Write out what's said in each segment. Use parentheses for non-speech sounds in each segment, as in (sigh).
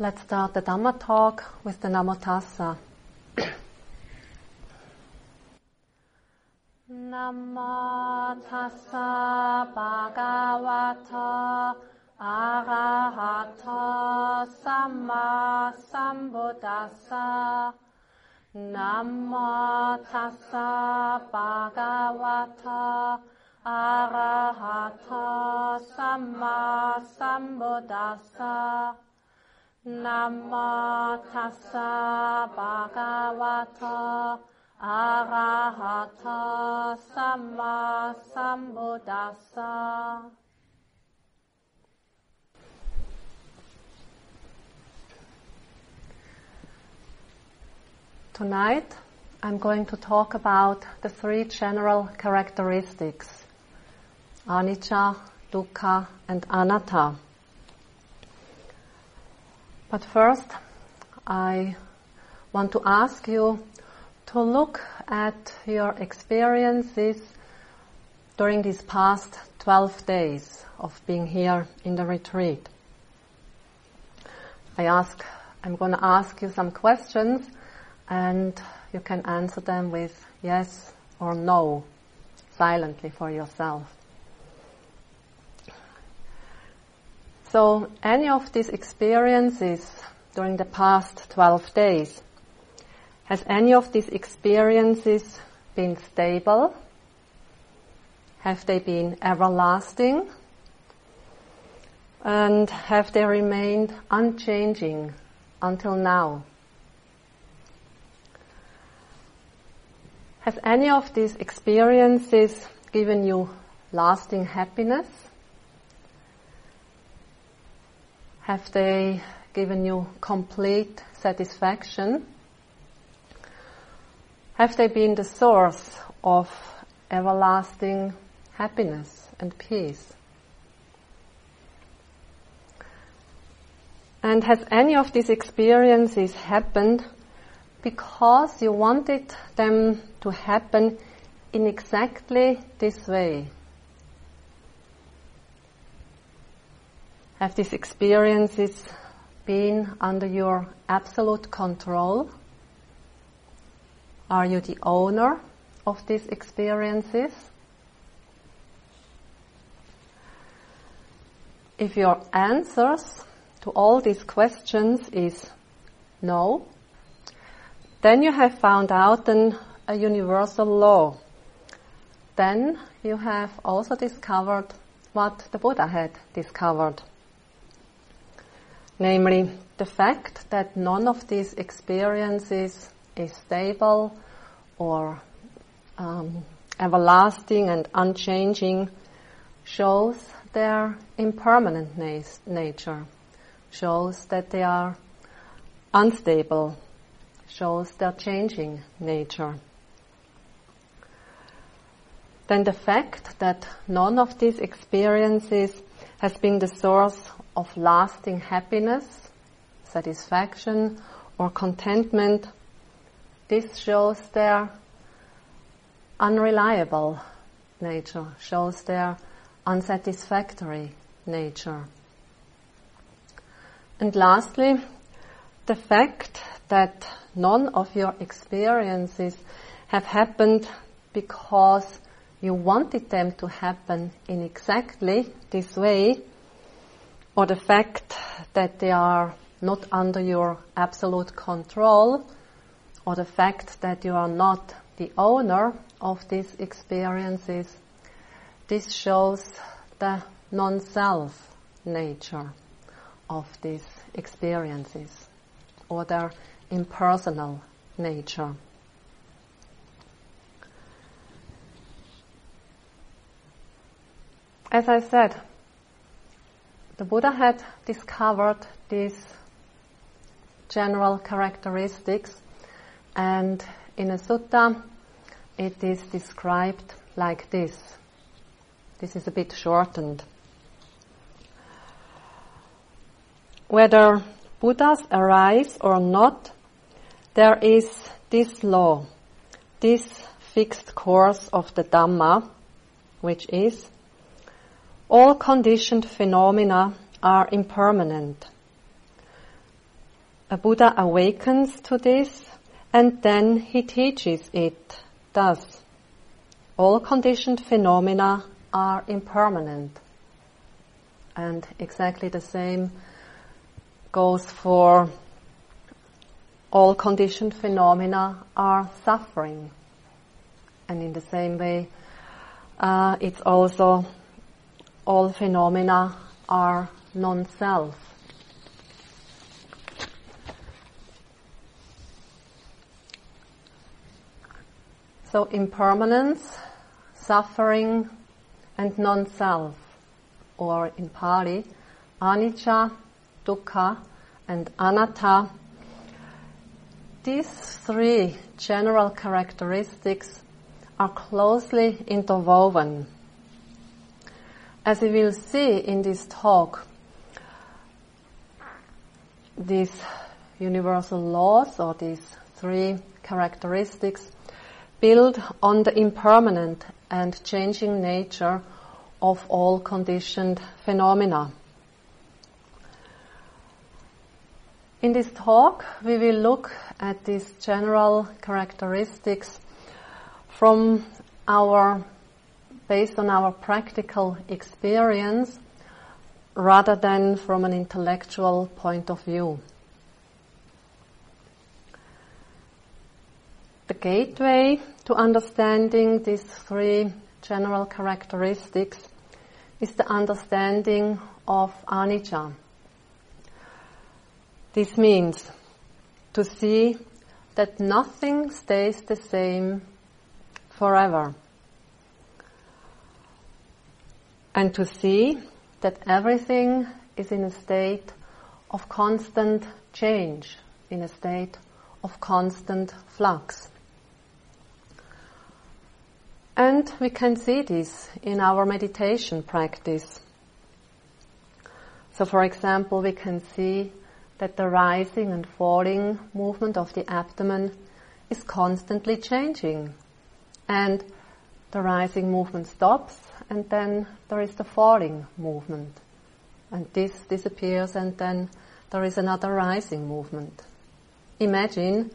Let's start the Dhamma talk with the Namo Tassa. Namo Tassa Bhagavato Arahato Samma Sambuddhassa Namo Tassa Bhagavato Arahato Samma Sambuddhassa Namo tassa bhagavato arahato samma sambuddhassa. Tonight I'm going to talk about the three general characteristics anicca, dukkha and anatta. But first, I want to ask you to look at your experiences during these past 12 days of being here in the retreat. I ask, I'm going to ask you some questions and you can answer them with yes or no, silently for yourself. So any of these experiences during the past 12 days, has any of these experiences been stable? Have they been everlasting? And have they remained unchanging until now? Has any of these experiences given you lasting happiness? Have they given you complete satisfaction? Have they been the source of everlasting happiness and peace? And has any of these experiences happened because you wanted them to happen in exactly this way? Have these experiences been under your absolute control? Are you the owner of these experiences? If your answers to all these questions is no, then you have found out an, a universal law. Then you have also discovered what the Buddha had discovered namely the fact that none of these experiences is stable or um, everlasting and unchanging shows their impermanent na- nature, shows that they are unstable, shows their changing nature. Then the fact that none of these experiences has been the source of lasting happiness, satisfaction, or contentment, this shows their unreliable nature, shows their unsatisfactory nature. And lastly, the fact that none of your experiences have happened because you wanted them to happen in exactly this way or the fact that they are not under your absolute control, or the fact that you are not the owner of these experiences, this shows the non-self nature of these experiences, or their impersonal nature. As I said, the Buddha had discovered these general characteristics and in a sutta it is described like this. This is a bit shortened. Whether Buddhas arise or not, there is this law, this fixed course of the Dhamma, which is all conditioned phenomena are impermanent. a Buddha awakens to this and then he teaches it. Thus, all conditioned phenomena are impermanent. And exactly the same goes for all conditioned phenomena are suffering. And in the same way, uh, it's also all phenomena are non-self. So impermanence, suffering, and non-self, or in Pali, anicca, dukkha, and anatta. These three general characteristics are closely interwoven. As we will see in this talk, these universal laws or these three characteristics build on the impermanent and changing nature of all conditioned phenomena. In this talk, we will look at these general characteristics from our, based on our practical experience rather than from an intellectual point of view. The gateway to understanding these three general characteristics is the understanding of anicca. This means to see that nothing stays the same forever. And to see that everything is in a state of constant change, in a state of constant flux. And we can see this in our meditation practice. So for example, we can see that the rising and falling movement of the abdomen is constantly changing. And the rising movement stops and then there is the falling movement. And this disappears and then there is another rising movement. Imagine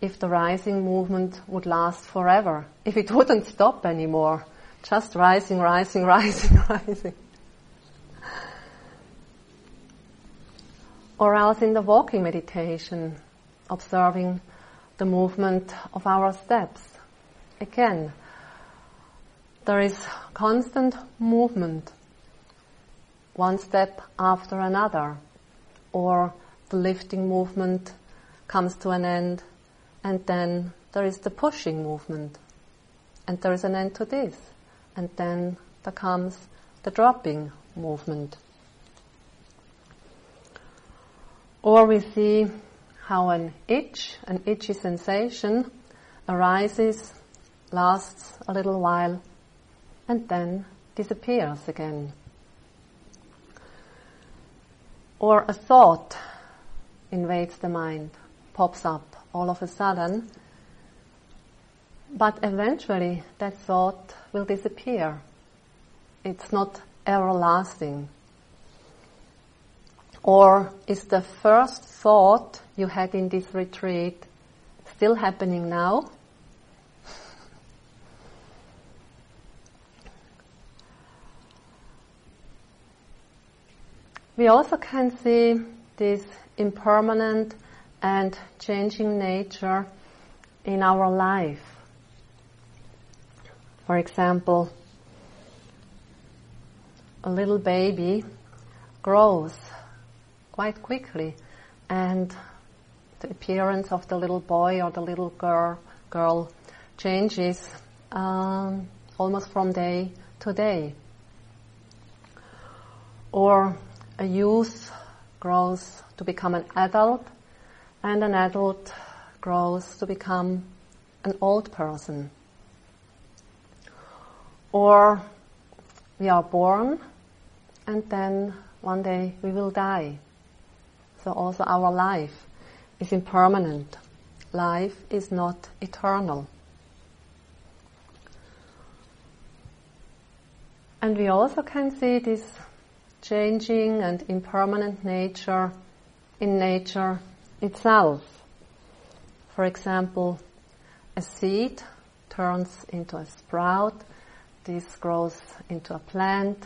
if the rising movement would last forever, if it wouldn't stop anymore, just rising, rising, (laughs) rising, rising. Or else in the walking meditation, observing the movement of our steps. Again, there is constant movement, one step after another, or the lifting movement comes to an end and then there is the pushing movement. And there is an end to this. And then there comes the dropping movement. Or we see how an itch, an itchy sensation arises, lasts a little while, and then disappears again. Or a thought invades the mind, pops up, all of a sudden. But eventually that thought will disappear. It's not everlasting. Or is the first thought you had in this retreat still happening now? We also can see this impermanent and changing nature in our life. For example, a little baby grows quite quickly and the appearance of the little boy or the little girl, girl changes um, almost from day to day. Or a youth grows to become an adult and an adult grows to become an old person. Or we are born and then one day we will die. So also our life is impermanent. Life is not eternal. And we also can see this changing and impermanent nature in nature itself. For example, a seed turns into a sprout, this grows into a plant,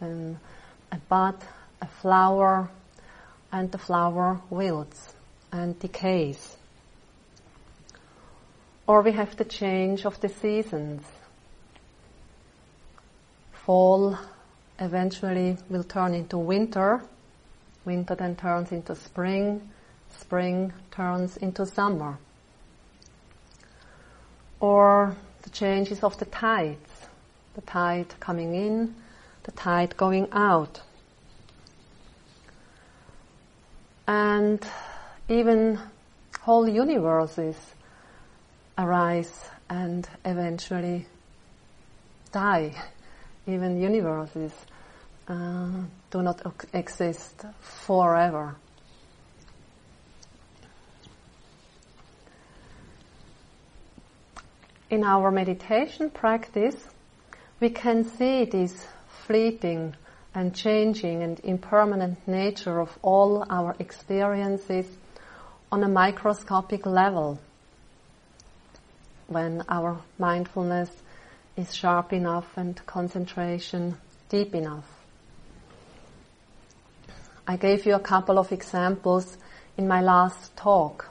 then a bud, a flower, and the flower wilts and decays. Or we have the change of the seasons. Fall eventually will turn into winter. Winter then turns into spring. Spring turns into summer. Or the changes of the tides. The tide coming in, the tide going out. And even whole universes arise and eventually die (laughs) even universes uh, do not exist forever. In our meditation practice, we can see this fleeting and changing and impermanent nature of all our experiences on a microscopic level when our mindfulness is sharp enough and concentration deep enough. I gave you a couple of examples in my last talk,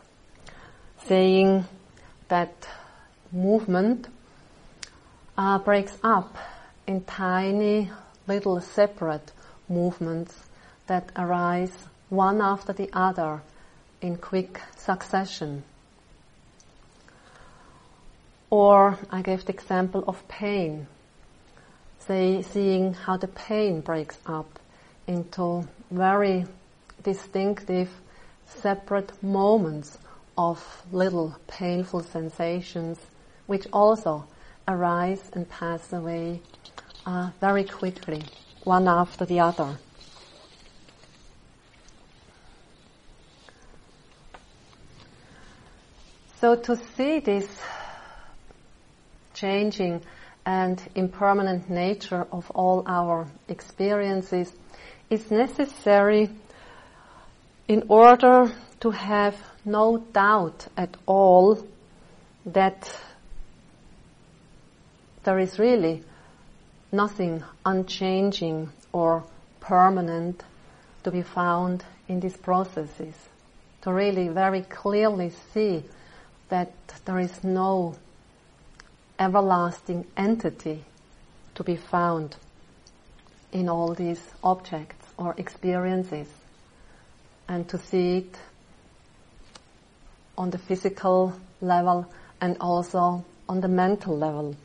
saying that movement uh, breaks up in tiny little separate movements that arise one after the other in quick succession. Or I gave the example of pain, say, seeing how the pain breaks up into very distinctive, separate moments of little painful sensations, which also arise and pass away uh, very quickly, one after the other. So to see this changing and impermanent nature of all our experiences is necessary in order to have no doubt at all that there is really nothing unchanging or permanent to be found in these processes. To really very clearly see that there is no everlasting entity to be found in all these objects or experiences and to see it on the physical level and also on the mental level.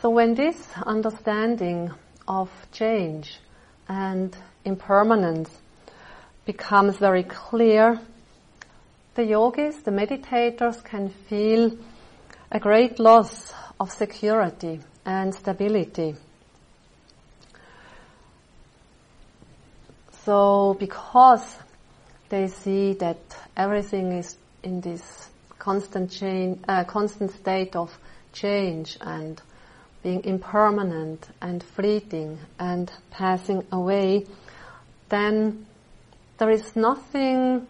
So when this understanding of change and impermanence becomes very clear, the yogis, the meditators can feel a great loss of security and stability. So because they see that everything is in this constant change, uh, constant state of change and being impermanent and fleeting and passing away, then there is nothing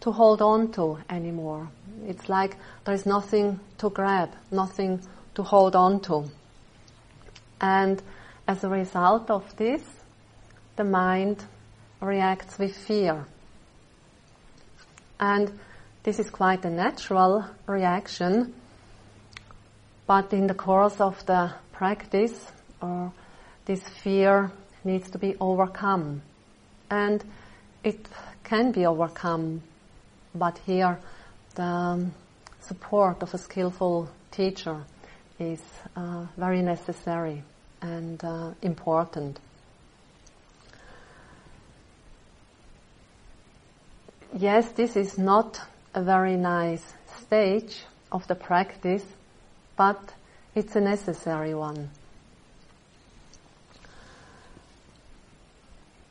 to hold on to anymore. It's like there's nothing to grab, nothing to hold on to. And as a result of this, the mind reacts with fear. And this is quite a natural reaction, but in the course of the practice, uh, this fear needs to be overcome. And it can be overcome but here the support of a skillful teacher is uh, very necessary and uh, important. Yes, this is not a very nice stage of the practice, but it's a necessary one.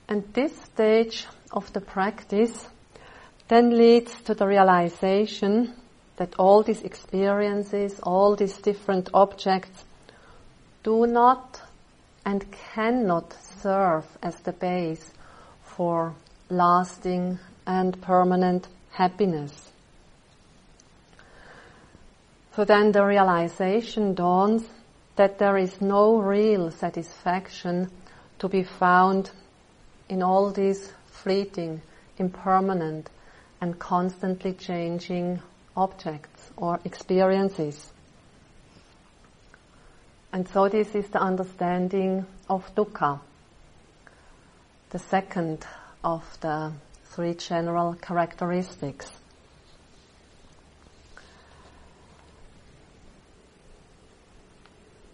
And this stage of the practice then leads to the realization that all these experiences, all these different objects do not and cannot serve as the base for lasting and permanent happiness. So then the realization dawns that there is no real satisfaction to be found in all these fleeting, impermanent, and constantly changing objects or experiences. And so this is the understanding of dukkha, the second of the three general characteristics.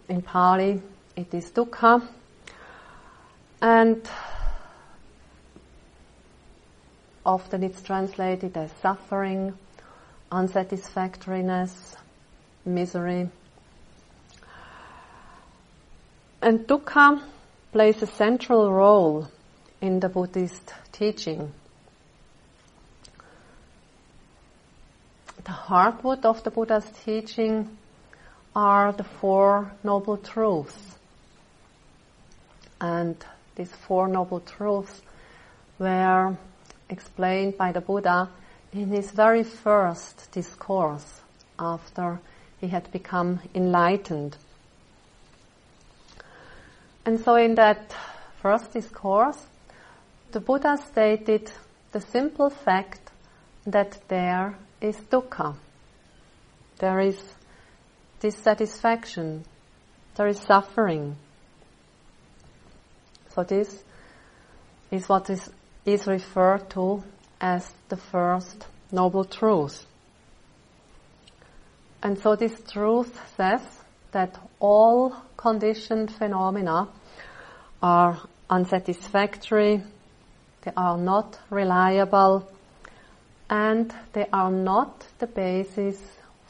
In Pali, it is dukkha, and often it's translated as suffering, unsatisfactoriness, misery. And dukkha plays a central role in the Buddhist teaching. The heartwood of the Buddha's teaching are the Four Noble Truths. And these Four Noble Truths were explained by the Buddha in his very first discourse after he had become enlightened. And so in that first discourse, the Buddha stated the simple fact that there is dukkha. There is dissatisfaction. There is suffering. So this is what is is referred to as the first noble truth. And so this truth says that all conditioned phenomena are unsatisfactory, they are not reliable, and they are not the basis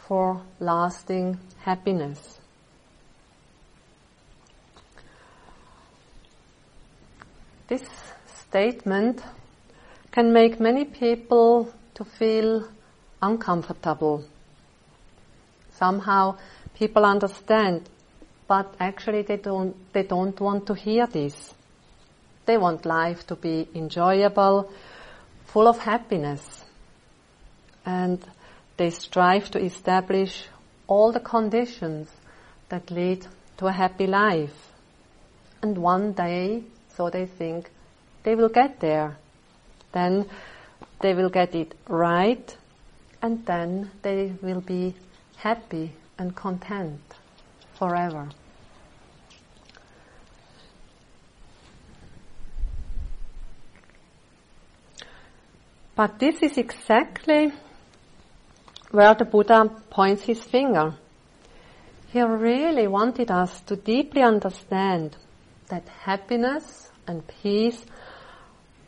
for lasting happiness. This statement can make many people to feel uncomfortable. Somehow people understand, but actually they don't, they don't want to hear this. They want life to be enjoyable, full of happiness. And they strive to establish all the conditions that lead to a happy life. And one day, so they think, they will get there. Then they will get it right and then they will be happy and content forever. But this is exactly where the Buddha points his finger. He really wanted us to deeply understand that happiness and peace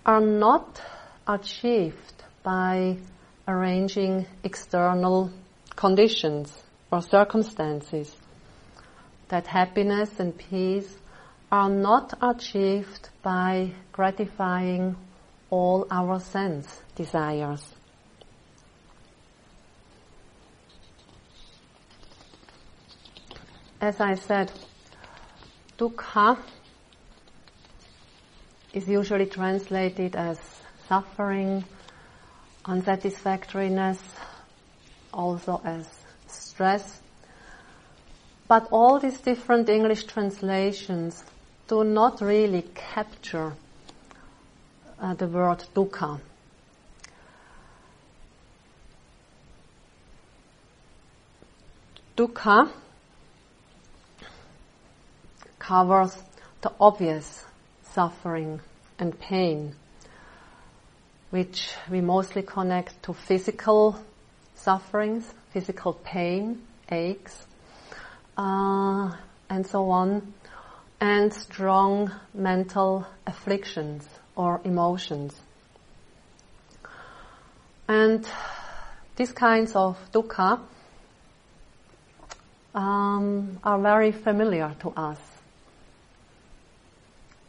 are not achieved by arranging external conditions or circumstances. That happiness and peace are not achieved by gratifying all our sense desires. As I said, dukkha is usually translated as suffering, unsatisfactoriness, also as stress. But all these different English translations do not really capture uh, the word dukkha. Dukkha covers the obvious suffering and pain, which we mostly connect to physical sufferings, physical pain, aches, uh, and so on, and strong mental afflictions or emotions. And these kinds of dukkha um, are very familiar to us.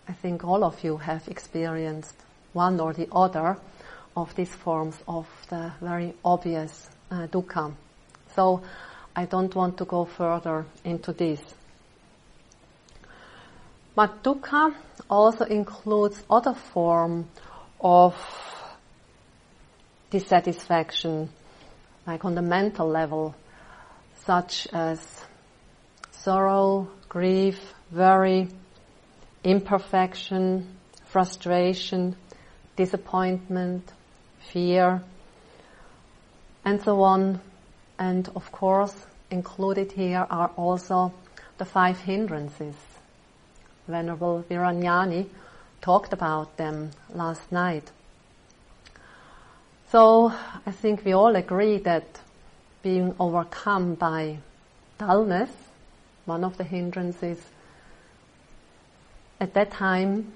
I think all of you have experienced one or the other of these forms of the very obvious uh, dukkha. So I don't want to go further into this. But dukkha also includes other form of dissatisfaction, like on the mental level, such as sorrow, grief, worry, imperfection, frustration, disappointment, fear, and so on. And of course, included here are also the five hindrances. Venerable Viranyani talked about them last night. So I think we all agree that being overcome by dullness, one of the hindrances, at that time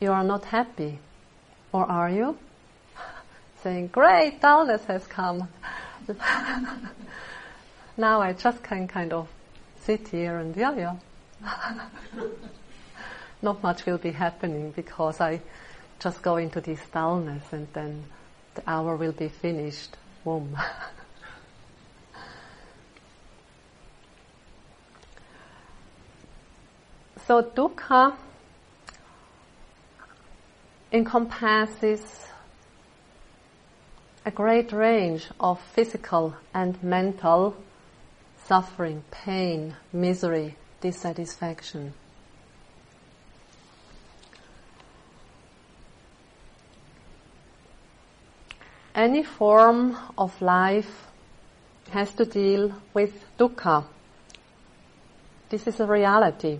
you are not happy. Or are you? Saying, great, dullness has come. (laughs) now I just can kind of sit here and yeah, yeah. (laughs) not much will be happening because I just go into this dullness and then the hour will be finished. Boom. (laughs) so dukkha encompasses a great range of physical and mental suffering, pain, misery, dissatisfaction. Any form of life has to deal with dukkha. This is a reality.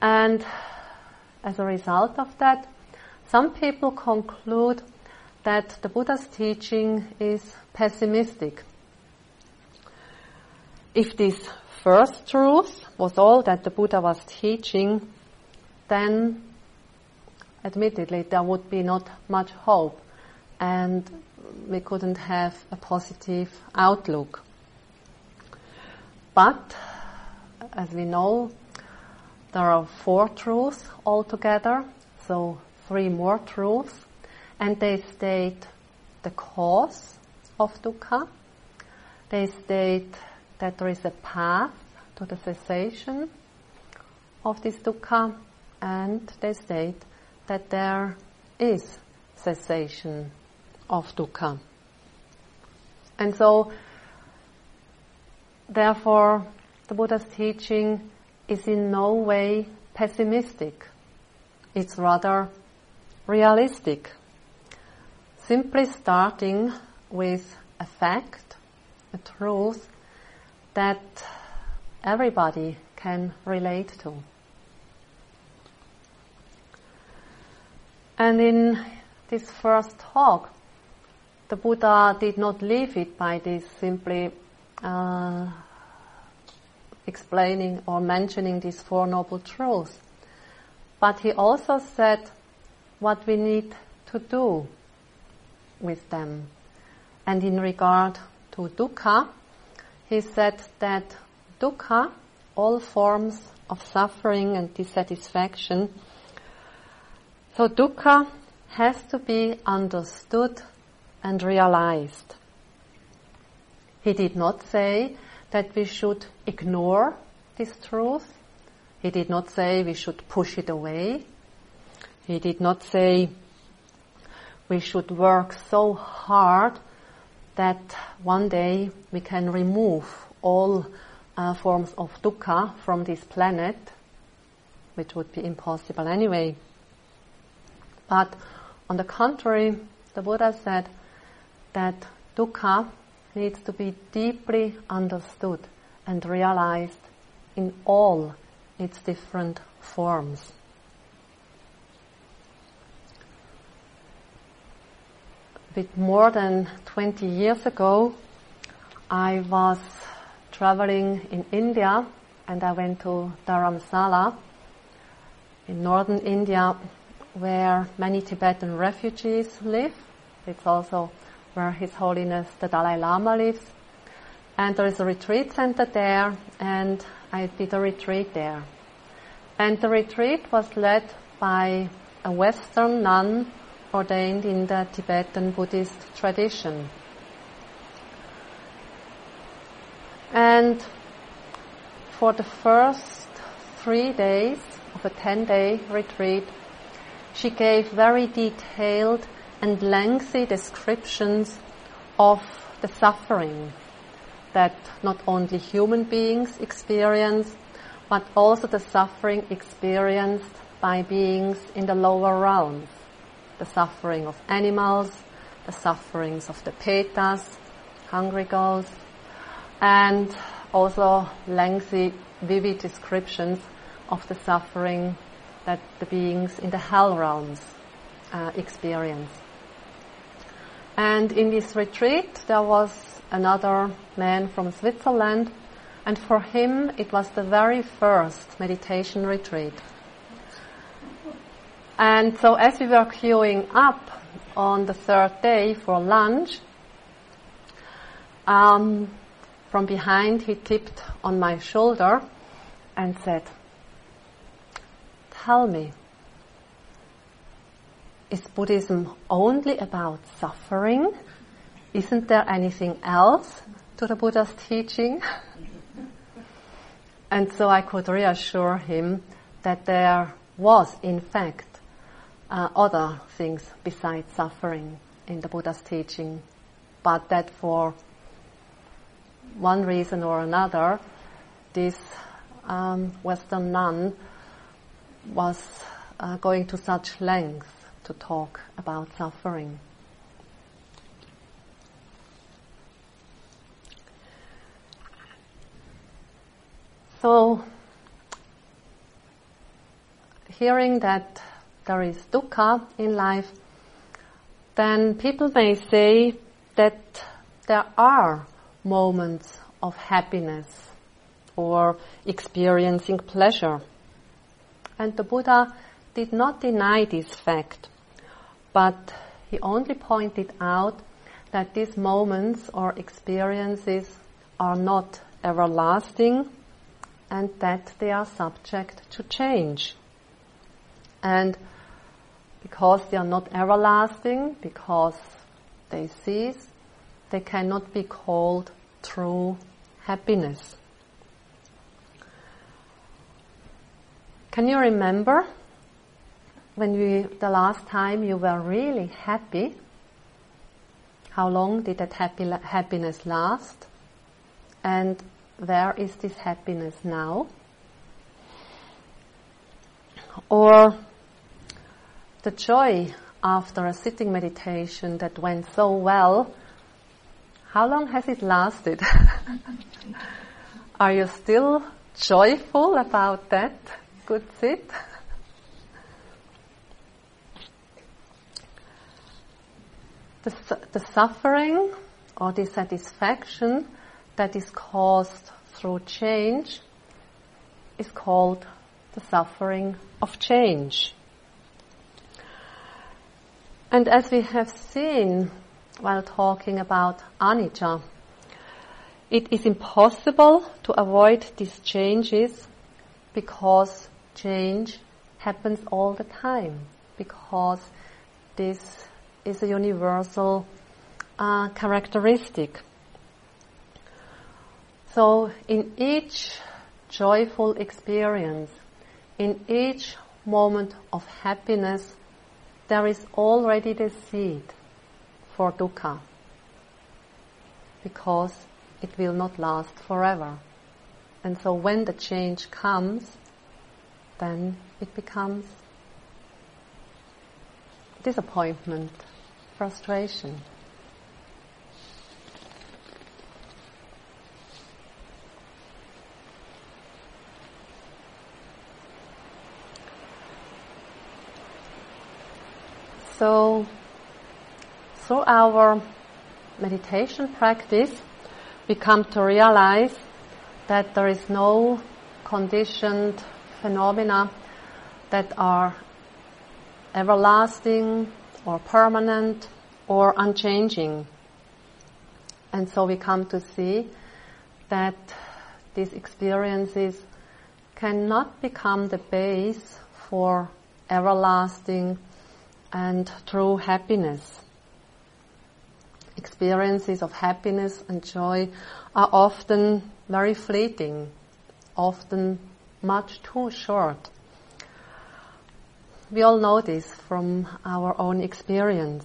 And as a result of that, some people conclude that the Buddha's teaching is pessimistic. If this first truth was all that the Buddha was teaching, then admittedly there would be not much hope and we couldn't have a positive outlook. But, as we know, there are four truths altogether, so three more truths, and they state the cause of dukkha. They state that there is a path to the cessation of this dukkha, and they state that there is cessation of dukkha. And so, therefore, the Buddha's teaching is in no way pessimistic. It's rather realistic. Simply starting with a fact, a truth that everybody can relate to. And in this first talk, the Buddha did not leave it by this simply uh, explaining or mentioning these Four Noble Truths. But he also said what we need to do with them. And in regard to dukkha, he said that dukkha, all forms of suffering and dissatisfaction, so dukkha has to be understood and realized. He did not say that we should ignore this truth. He did not say we should push it away. He did not say we should work so hard that one day we can remove all uh, forms of dukkha from this planet, which would be impossible anyway. But on the contrary, the Buddha said that dukkha needs to be deeply understood and realized in all its different forms. With more than 20 years ago, I was traveling in India and I went to Dharamsala in northern India where many Tibetan refugees live. It's also where His Holiness the Dalai Lama lives. And there is a retreat center there, and I did a retreat there. And the retreat was led by a Western nun ordained in the Tibetan Buddhist tradition. And for the first three days of a 10 day retreat, she gave very detailed and lengthy descriptions of the suffering that not only human beings experience, but also the suffering experienced by beings in the lower realms. The suffering of animals, the sufferings of the petas, hungry ghosts, and also lengthy, vivid descriptions of the suffering that the beings in the hell realms uh, experience. And in this retreat, there was another man from Switzerland, and for him it was the very first meditation retreat. And so as we were queuing up on the third day for lunch, um, from behind he tipped on my shoulder and said, Tell me, is Buddhism only about suffering? Isn't there anything else to the Buddha's teaching? (laughs) and so I could reassure him that there was, in fact, uh, other things besides suffering in the Buddha's teaching, but that for one reason or another, this um, Western nun was uh, going to such lengths to talk about suffering. So, hearing that there is dukkha in life, then people may say that there are moments of happiness or experiencing pleasure. And the Buddha did not deny this fact, but he only pointed out that these moments or experiences are not everlasting and that they are subject to change. And because they are not everlasting, because they cease, they cannot be called true happiness. Can you remember when we, the last time you were really happy? How long did that happy, happiness last? And where is this happiness now? Or the joy after a sitting meditation that went so well, how long has it lasted? (laughs) Are you still joyful about that good sit? The, the suffering or dissatisfaction that is caused through change is called the suffering of change. And as we have seen while talking about anicca, it is impossible to avoid these changes because change happens all the time, because this is a universal uh, characteristic. So in each joyful experience, in each moment of happiness, there is already the seed for dukkha because it will not last forever. And so when the change comes, then it becomes disappointment, frustration. So, through our meditation practice, we come to realize that there is no conditioned phenomena that are everlasting or permanent or unchanging. And so we come to see that these experiences cannot become the base for everlasting and true happiness. Experiences of happiness and joy are often very fleeting, often much too short. We all know this from our own experience.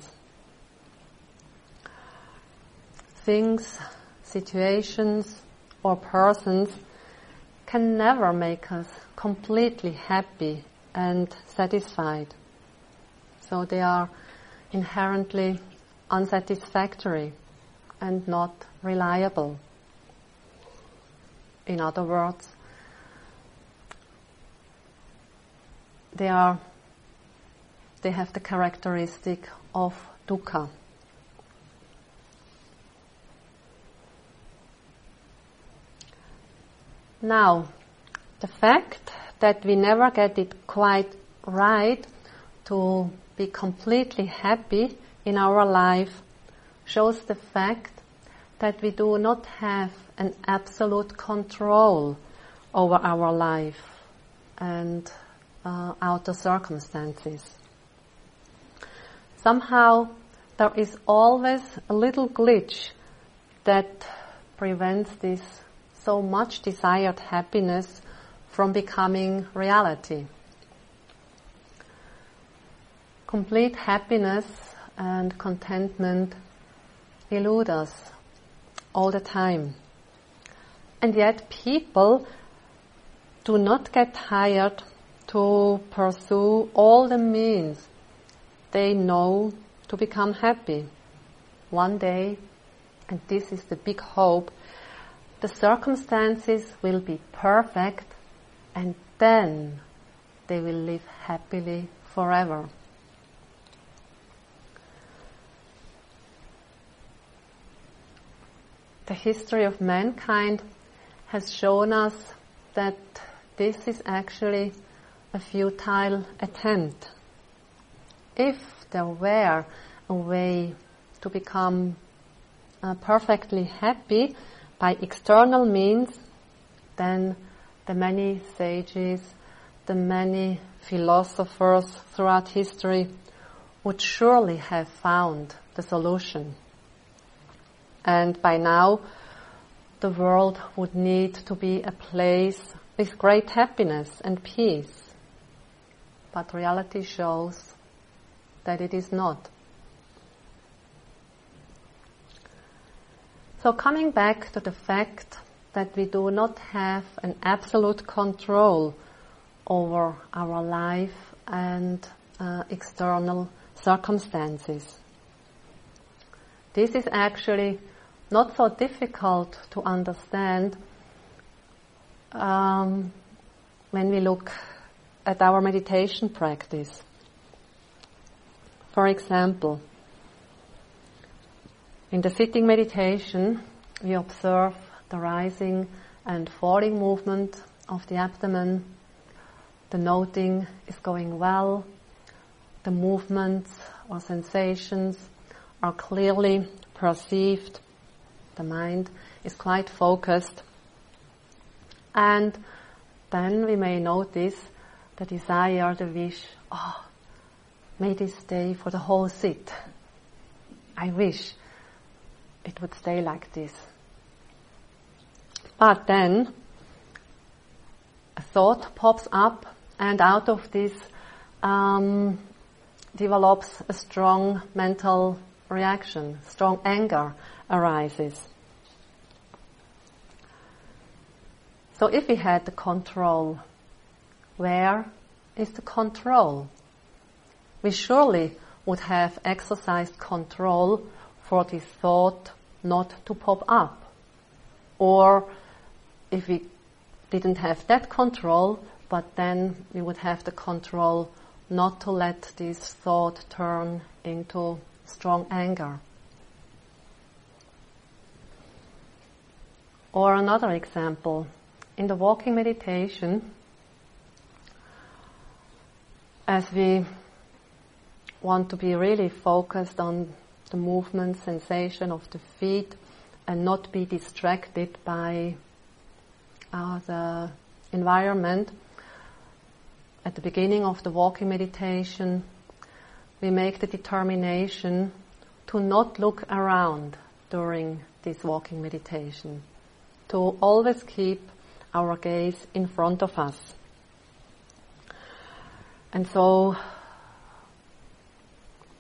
Things, situations, or persons can never make us completely happy and satisfied. So they are inherently unsatisfactory and not reliable. In other words, they are they have the characteristic of dukkha. Now, the fact that we never get it quite right to be completely happy in our life shows the fact that we do not have an absolute control over our life and uh, outer circumstances. Somehow there is always a little glitch that prevents this so much desired happiness from becoming reality. Complete happiness and contentment elude us all the time. And yet people do not get tired to pursue all the means they know to become happy. One day, and this is the big hope, the circumstances will be perfect and then they will live happily forever. The history of mankind has shown us that this is actually a futile attempt. If there were a way to become uh, perfectly happy, by external means, then the many sages, the many philosophers throughout history would surely have found the solution. And by now, the world would need to be a place with great happiness and peace. But reality shows that it is not. So coming back to the fact that we do not have an absolute control over our life and uh, external circumstances. This is actually not so difficult to understand um, when we look at our meditation practice. For example, in the sitting meditation, we observe the rising and falling movement of the abdomen. The noting is going well. The movements or sensations are clearly perceived. The mind is quite focused. And then we may notice the desire, the wish, oh, may this stay for the whole seat. I wish it would stay like this. But then a thought pops up, and out of this um, develops a strong mental reaction, strong anger arises. So if we had the control, where is the control? We surely would have exercised control for this thought not to pop up. Or if we didn't have that control, but then we would have the control not to let this thought turn into strong anger. Or another example, in the walking meditation, as we want to be really focused on the movement, sensation of the feet, and not be distracted by uh, the environment. At the beginning of the walking meditation, we make the determination to not look around during this walking meditation, to always keep our gaze in front of us. And so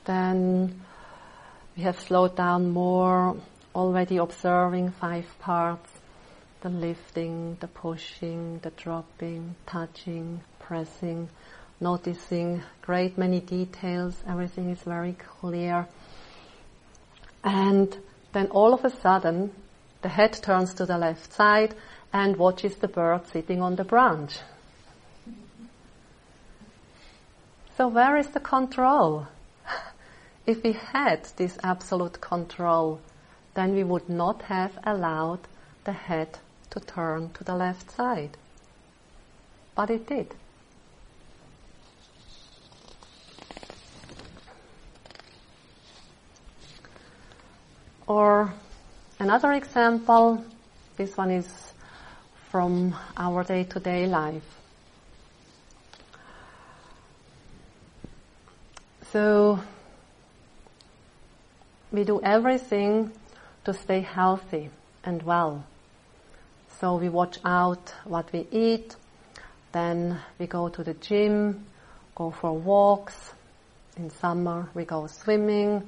then we have slowed down more, already observing five parts the lifting, the pushing, the dropping, touching, pressing, noticing great many details. Everything is very clear. And then all of a sudden, the head turns to the left side and watches the bird sitting on the branch. So where is the control? If we had this absolute control, then we would not have allowed the head to turn to the left side. But it did. Or another example, this one is from our day to day life. So, we do everything to stay healthy and well. So we watch out what we eat, then we go to the gym, go for walks. In summer we go swimming.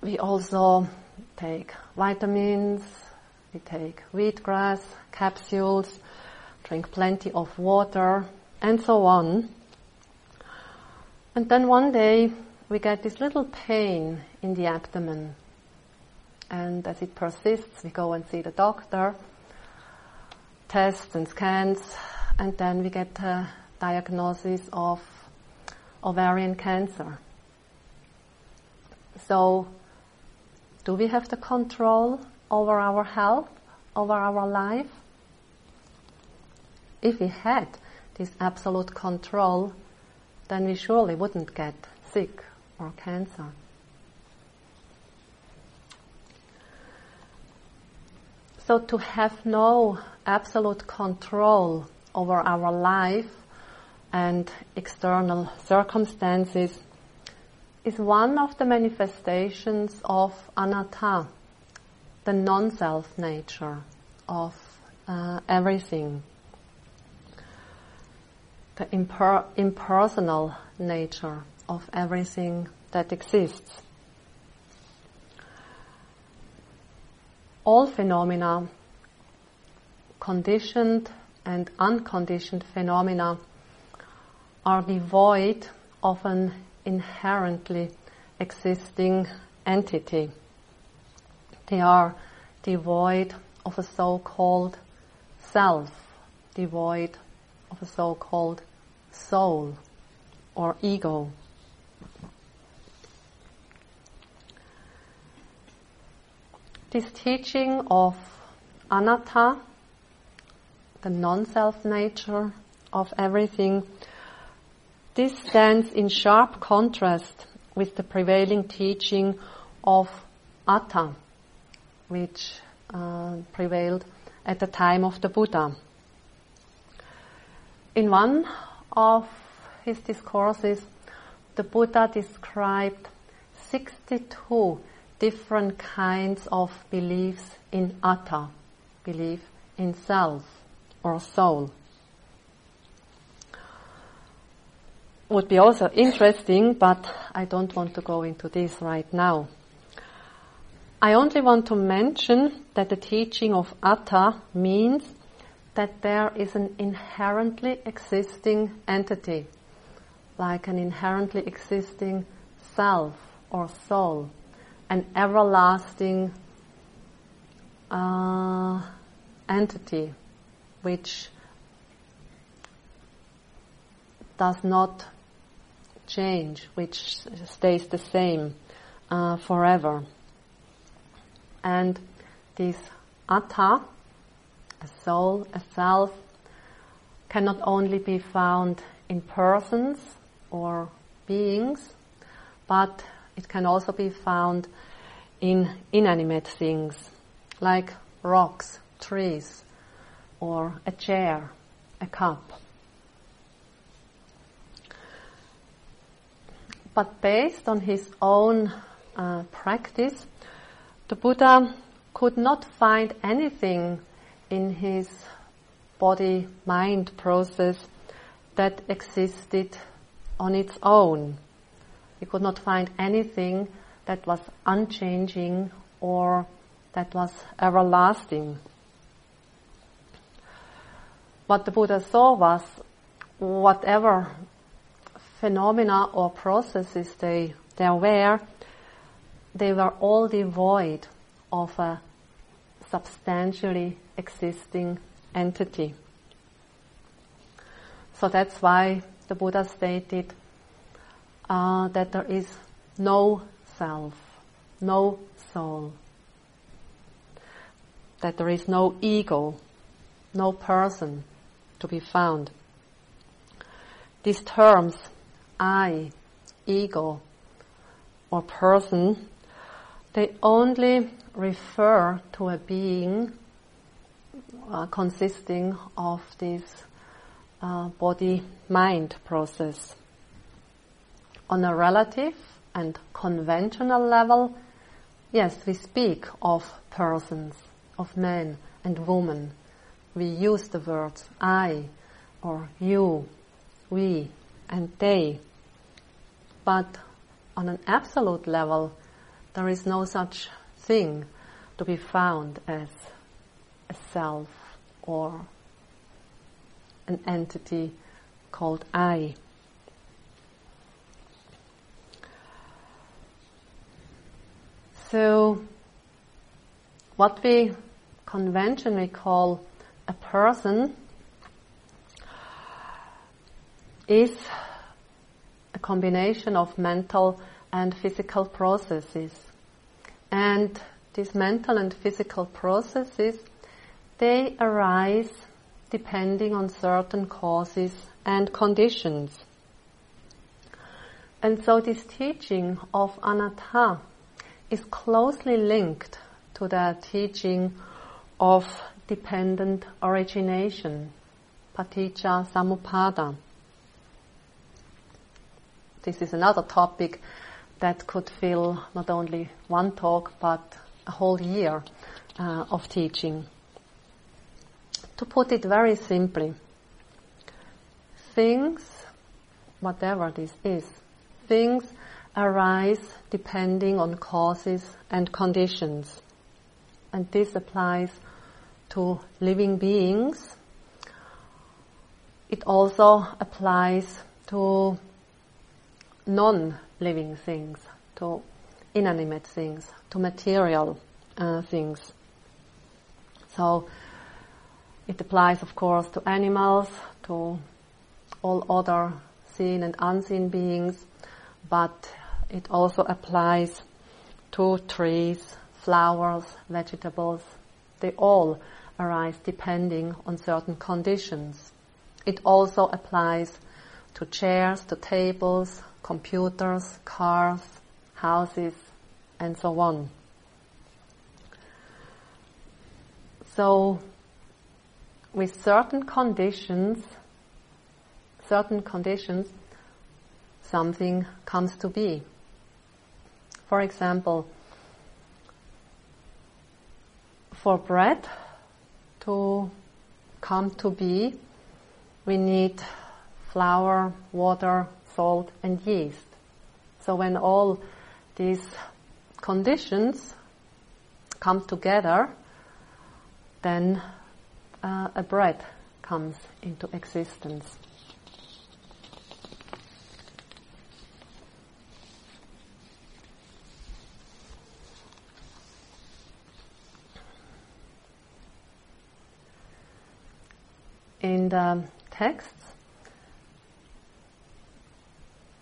We also take vitamins, we take wheatgrass capsules, drink plenty of water, and so on. And then one day we get this little pain in the abdomen and as it persists, we go and see the doctor, tests and scans, and then we get a diagnosis of ovarian cancer. So, do we have the control over our health, over our life? If we had this absolute control, then we surely wouldn't get sick cancer. So to have no absolute control over our life and external circumstances is one of the manifestations of anatta, the non-self nature of uh, everything, the imper- impersonal nature of everything that exists. all phenomena, conditioned and unconditioned phenomena, are devoid of an inherently existing entity. They are devoid of a so-called self, devoid of a so-called soul or ego. This teaching of anatta, the non-self nature of everything, this stands in sharp contrast with the prevailing teaching of atta, which uh, prevailed at the time of the Buddha. In one of his discourses, the Buddha described 62 different kinds of beliefs in atta, belief in self or soul. Would be also interesting, but I don't want to go into this right now. I only want to mention that the teaching of atta means that there is an inherently existing entity, like an inherently existing self or soul an everlasting uh, entity which does not change, which stays the same uh, forever. And this atta, a soul, a self, cannot only be found in persons or beings, but it can also be found in inanimate things like rocks, trees, or a chair, a cup. But based on his own uh, practice, the Buddha could not find anything in his body mind process that existed on its own. He could not find anything that was unchanging or that was everlasting. What the Buddha saw was whatever phenomena or processes they, there were, they were all devoid of a substantially existing entity. So that's why the Buddha stated uh, that there is no self, no soul, that there is no ego, no person to be found. These terms, I, ego, or person, they only refer to a being uh, consisting of this uh, body-mind process. On a relative and conventional level, yes, we speak of persons, of men and women. We use the words I or you, we and they. But on an absolute level, there is no such thing to be found as a self or an entity called I. So, what we conventionally call a person is a combination of mental and physical processes. And these mental and physical processes, they arise depending on certain causes and conditions. And so this teaching of anatta is closely linked to the teaching of dependent origination, paticca samuppada. This is another topic that could fill not only one talk but a whole year uh, of teaching. To put it very simply, things, whatever this is, things arise depending on causes and conditions. And this applies to living beings. It also applies to non-living things, to inanimate things, to material uh, things. So it applies, of course, to animals, to all other seen and unseen beings, but it also applies to trees, flowers, vegetables. They all arise depending on certain conditions. It also applies to chairs, to tables, computers, cars, houses, and so on. So, with certain conditions, certain conditions, something comes to be. For example, for bread to come to be, we need flour, water, salt, and yeast. So when all these conditions come together, then uh, a bread comes into existence. In the texts,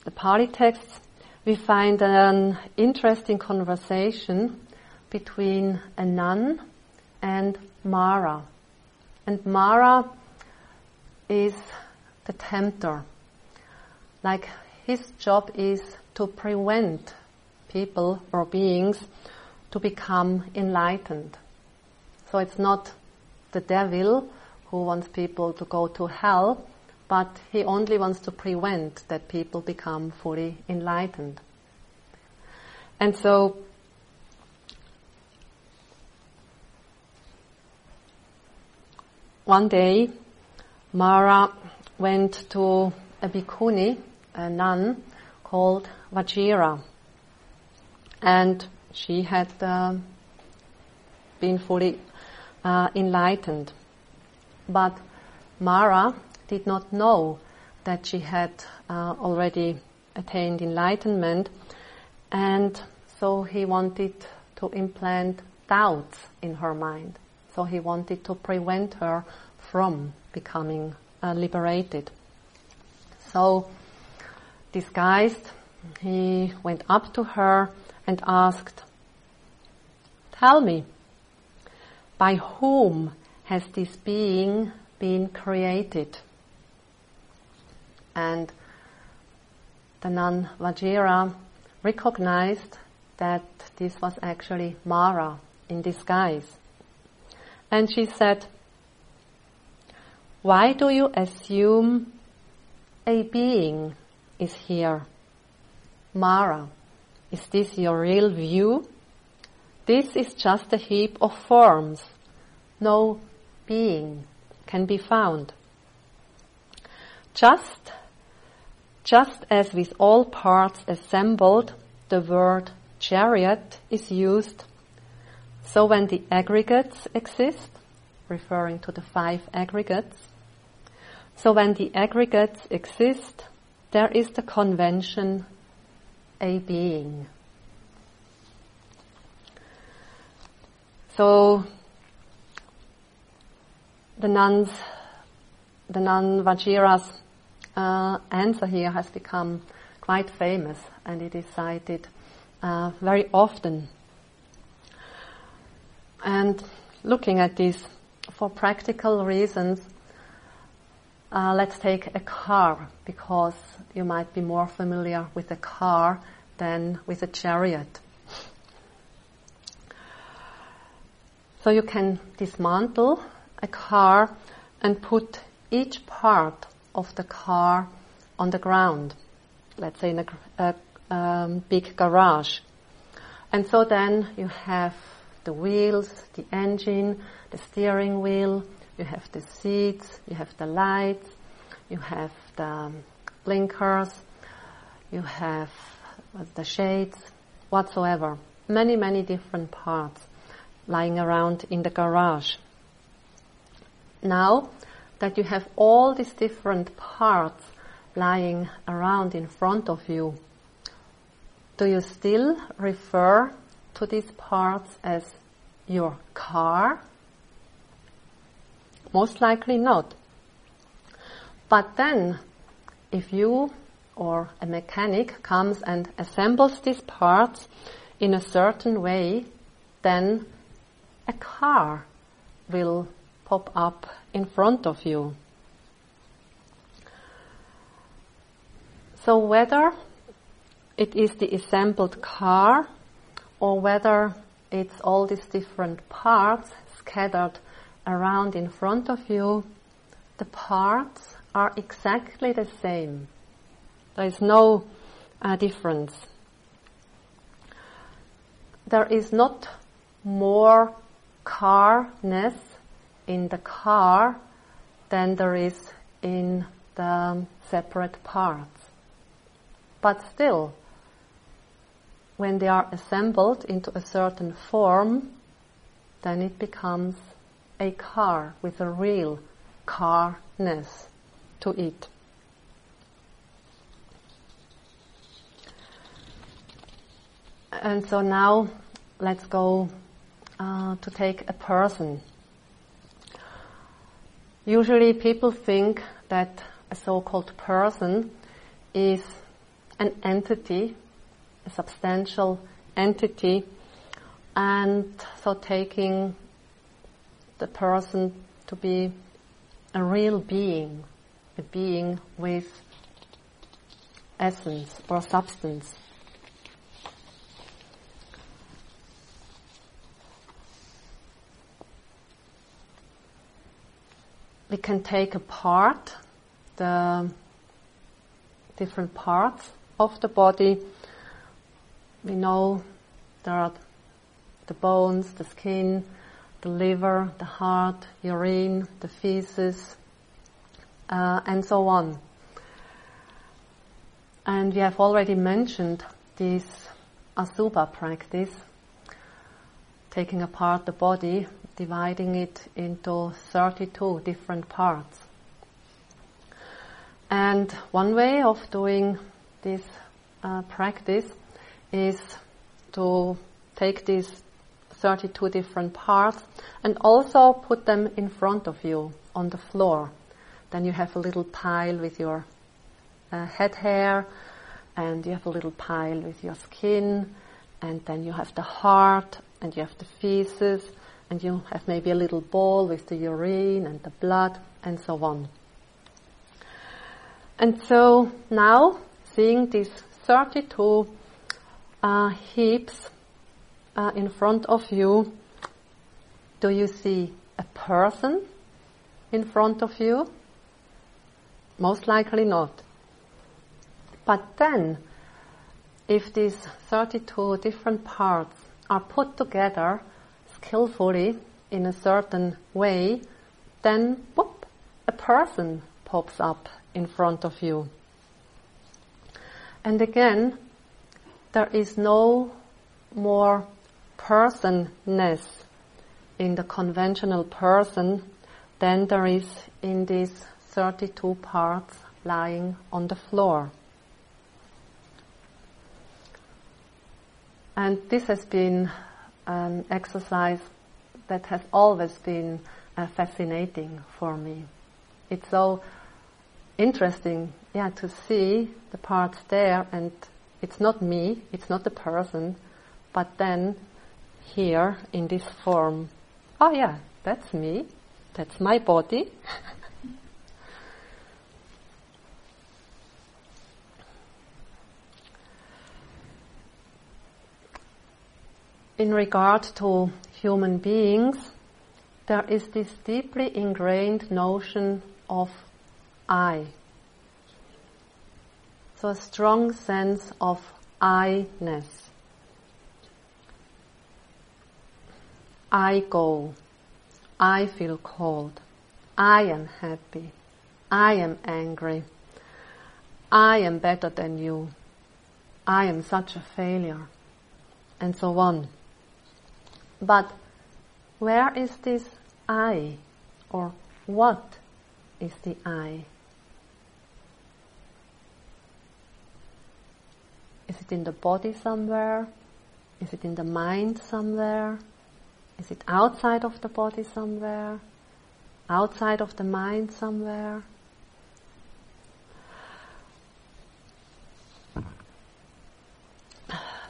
the Pali texts, we find an interesting conversation between a nun and Mara. And Mara is the tempter. Like his job is to prevent people or beings to become enlightened. So it's not the devil who wants people to go to hell, but he only wants to prevent that people become fully enlightened. And so one day, Mara went to a bhikkhuni, a nun, called Vajira. And she had uh, been fully uh, enlightened. But Mara did not know that she had uh, already attained enlightenment, and so he wanted to implant doubts in her mind. So he wanted to prevent her from becoming uh, liberated. So, disguised, he went up to her and asked, Tell me, by whom has this being been created? And the nun Vajira recognized that this was actually Mara in disguise. And she said, Why do you assume a being is here? Mara, is this your real view? This is just a heap of forms. No being can be found. Just, just as with all parts assembled, the word chariot is used so when the aggregates exist, referring to the five aggregates, so when the aggregates exist, there is the convention a being. So the nuns, the nun Vajira's uh, answer here has become quite famous and it is cited uh, very often and looking at this for practical reasons, uh, let's take a car because you might be more familiar with a car than with a chariot. So you can dismantle a car and put each part of the car on the ground, let's say in a, a um, big garage. And so then you have the wheels, the engine, the steering wheel, you have the seats, you have the lights, you have the um, blinkers, you have the shades, whatsoever. Many, many different parts lying around in the garage. Now that you have all these different parts lying around in front of you, do you still refer to these parts as your car? Most likely not. But then, if you or a mechanic comes and assembles these parts in a certain way, then a car will pop up in front of you. So whether it is the assembled car or whether it's all these different parts scattered around in front of you, the parts are exactly the same. There is no uh, difference. There is not more carness in the car than there is in the separate parts. But still, when they are assembled into a certain form, then it becomes a car with a real carness to it. And so now let's go uh, to take a person. Usually people think that a so-called person is an entity a substantial entity, and so taking the person to be a real being, a being with essence or substance. We can take apart the different parts of the body we know there are the bones, the skin, the liver, the heart, urine, the feces, uh, and so on. And we have already mentioned this asubha practice, taking apart the body, dividing it into 32 different parts. And one way of doing this uh, practice is to take these 32 different parts and also put them in front of you on the floor. Then you have a little pile with your uh, head hair, and you have a little pile with your skin, and then you have the heart, and you have the feces, and you have maybe a little ball with the urine and the blood, and so on. And so now, seeing these 32 uh, heaps uh, in front of you, do you see a person in front of you? Most likely not. But then, if these 32 different parts are put together skillfully in a certain way, then whoop, a person pops up in front of you. And again, there is no more personness in the conventional person than there is in these 32 parts lying on the floor. And this has been an exercise that has always been uh, fascinating for me. It's so interesting, yeah, to see the parts there and it's not me, it's not the person, but then here in this form, oh yeah, that's me, that's my body. (laughs) in regard to human beings, there is this deeply ingrained notion of I. So a strong sense of I-ness. I go. I feel cold. I am happy. I am angry. I am better than you. I am such a failure. And so on. But where is this I? Or what is the I? Is it in the body somewhere? Is it in the mind somewhere? Is it outside of the body somewhere? Outside of the mind somewhere?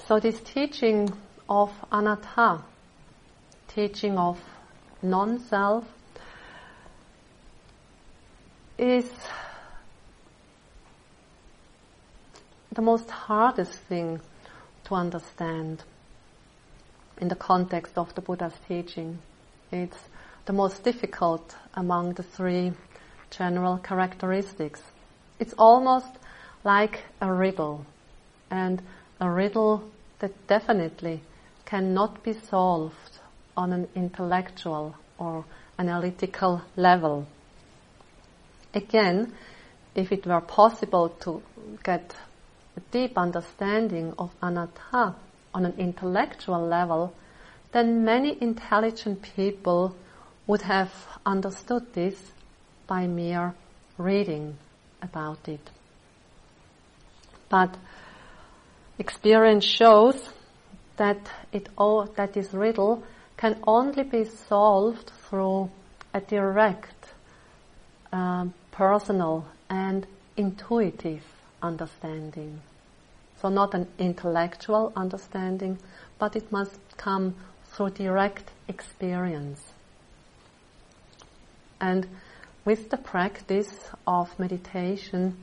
So this teaching of anatta teaching of non-self is the most hardest thing to understand in the context of the Buddha's teaching. It's the most difficult among the three general characteristics. It's almost like a riddle, and a riddle that definitely cannot be solved on an intellectual or analytical level. Again, if it were possible to get a deep understanding of anatta on an intellectual level, then many intelligent people would have understood this by mere reading about it. But experience shows that it all, that this riddle can only be solved through a direct, um, personal and intuitive understanding. So not an intellectual understanding, but it must come through direct experience. And with the practice of meditation,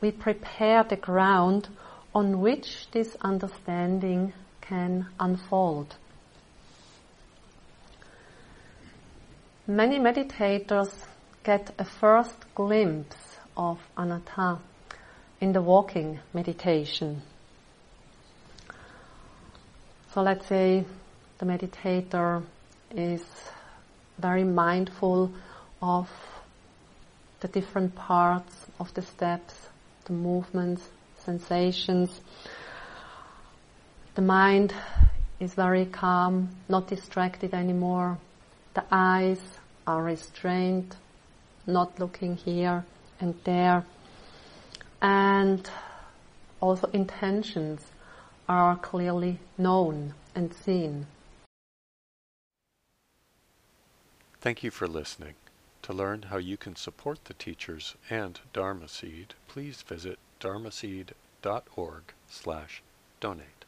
we prepare the ground on which this understanding can unfold. Many meditators get a first glimpse of anatta in the walking meditation. So let's say the meditator is very mindful of the different parts of the steps, the movements, sensations. The mind is very calm, not distracted anymore. The eyes are restrained, not looking here and there. And also intentions are clearly known and seen. Thank you for listening. To learn how you can support the teachers and Dharma Seed, please visit dharmaseed.org slash donate.